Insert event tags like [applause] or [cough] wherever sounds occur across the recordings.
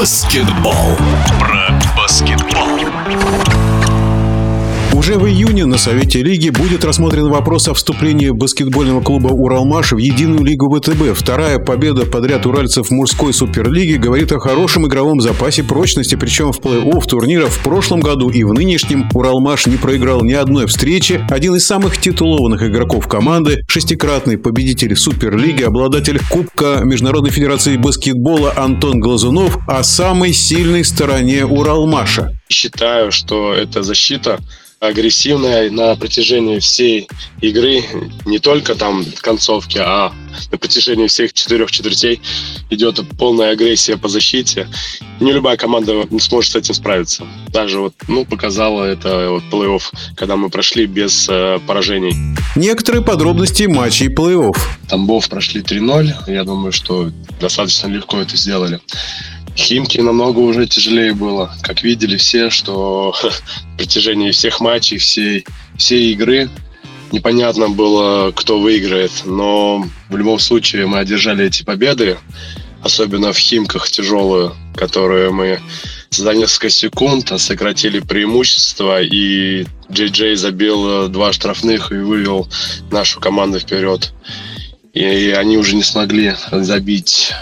баскетбол. Про Уже в июне на Совете Лиги будет рассмотрен вопрос о вступлении баскетбольного клуба «Уралмаш» в единую лигу ВТБ. Вторая победа подряд уральцев мужской суперлиге говорит о хорошем игровом запасе прочности, причем в плей-офф турнира в прошлом году и в нынешнем «Уралмаш» не проиграл ни одной встречи. Один из самых титулованных игроков команды, шестикратный победитель суперлиги, обладатель Кубка Международной Федерации баскетбола Антон Глазунов о самой сильной стороне «Уралмаша». Считаю, что это защита агрессивная на протяжении всей игры, не только там в концовке, а на протяжении всех четырех четвертей идет полная агрессия по защите. Не любая команда сможет с этим справиться. Даже вот, ну, показало это вот плей-офф, когда мы прошли без э, поражений. Некоторые подробности матчей плей-офф. Тамбов прошли 3-0. Я думаю, что достаточно легко это сделали. Химки намного уже тяжелее было. Как видели все, что [laughs] в протяжении всех матчей, всей, всей игры непонятно было, кто выиграет. Но в любом случае мы одержали эти победы, особенно в Химках тяжелую, которую мы за несколько секунд сократили преимущество, и Джей Джей забил два штрафных и вывел нашу команду вперед. И они уже не смогли забить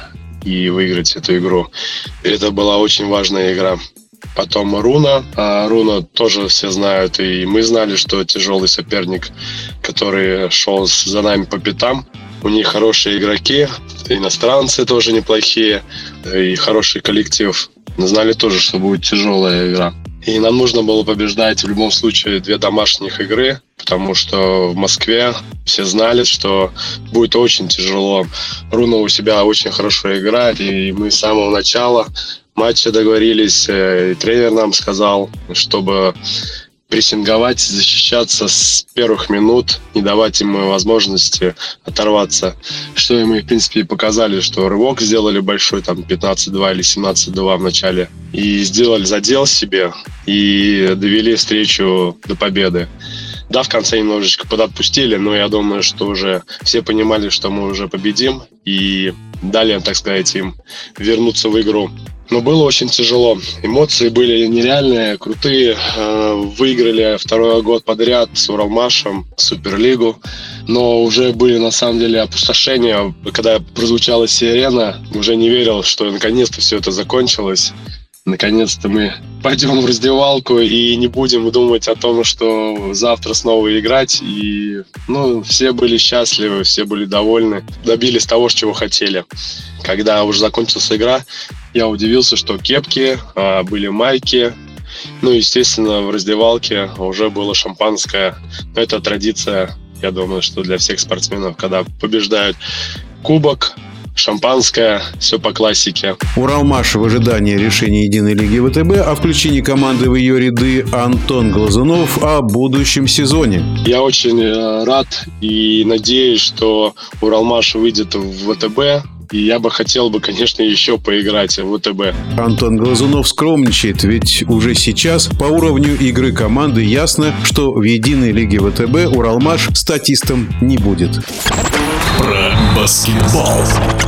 и выиграть эту игру. Это была очень важная игра. Потом Руна. А Руна тоже все знают, и мы знали, что тяжелый соперник, который шел за нами по пятам. У них хорошие игроки, иностранцы тоже неплохие, и хороший коллектив. Знали тоже, что будет тяжелая игра. И нам нужно было побеждать в любом случае две домашних игры, потому что в Москве все знали, что будет очень тяжело. Руна у себя очень хорошо играет, и мы с самого начала матча договорились, э, и тренер нам сказал, чтобы прессинговать, защищаться с первых минут, не давать им возможности оторваться. Что мы, в принципе, и показали, что рывок сделали большой, там 15-2 или 17-2 в начале, и сделали задел себе, и довели встречу до победы. Да, в конце немножечко подотпустили, но я думаю, что уже все понимали, что мы уже победим, и дали, так сказать, им вернуться в игру. Но было очень тяжело. Эмоции были нереальные, крутые. Э, выиграли второй год подряд с Уралмашем Суперлигу. Но уже были на самом деле опустошения. Когда прозвучала сирена, уже не верил, что наконец-то все это закончилось наконец-то мы пойдем в раздевалку и не будем думать о том, что завтра снова играть. И, ну, все были счастливы, все были довольны, добились того, чего хотели. Когда уже закончилась игра, я удивился, что кепки, а, были майки, ну, естественно, в раздевалке уже было шампанское. Но это традиция, я думаю, что для всех спортсменов, когда побеждают кубок, шампанское, все по классике. Уралмаш в ожидании решения Единой Лиги ВТБ о включении команды в ее ряды Антон Глазунов о будущем сезоне. Я очень э, рад и надеюсь, что Уралмаш выйдет в ВТБ и я бы хотел бы, конечно, еще поиграть в ВТБ. Антон Глазунов скромничает, ведь уже сейчас по уровню игры команды ясно, что в единой лиге ВТБ Уралмаш статистом не будет. Про баскетбол.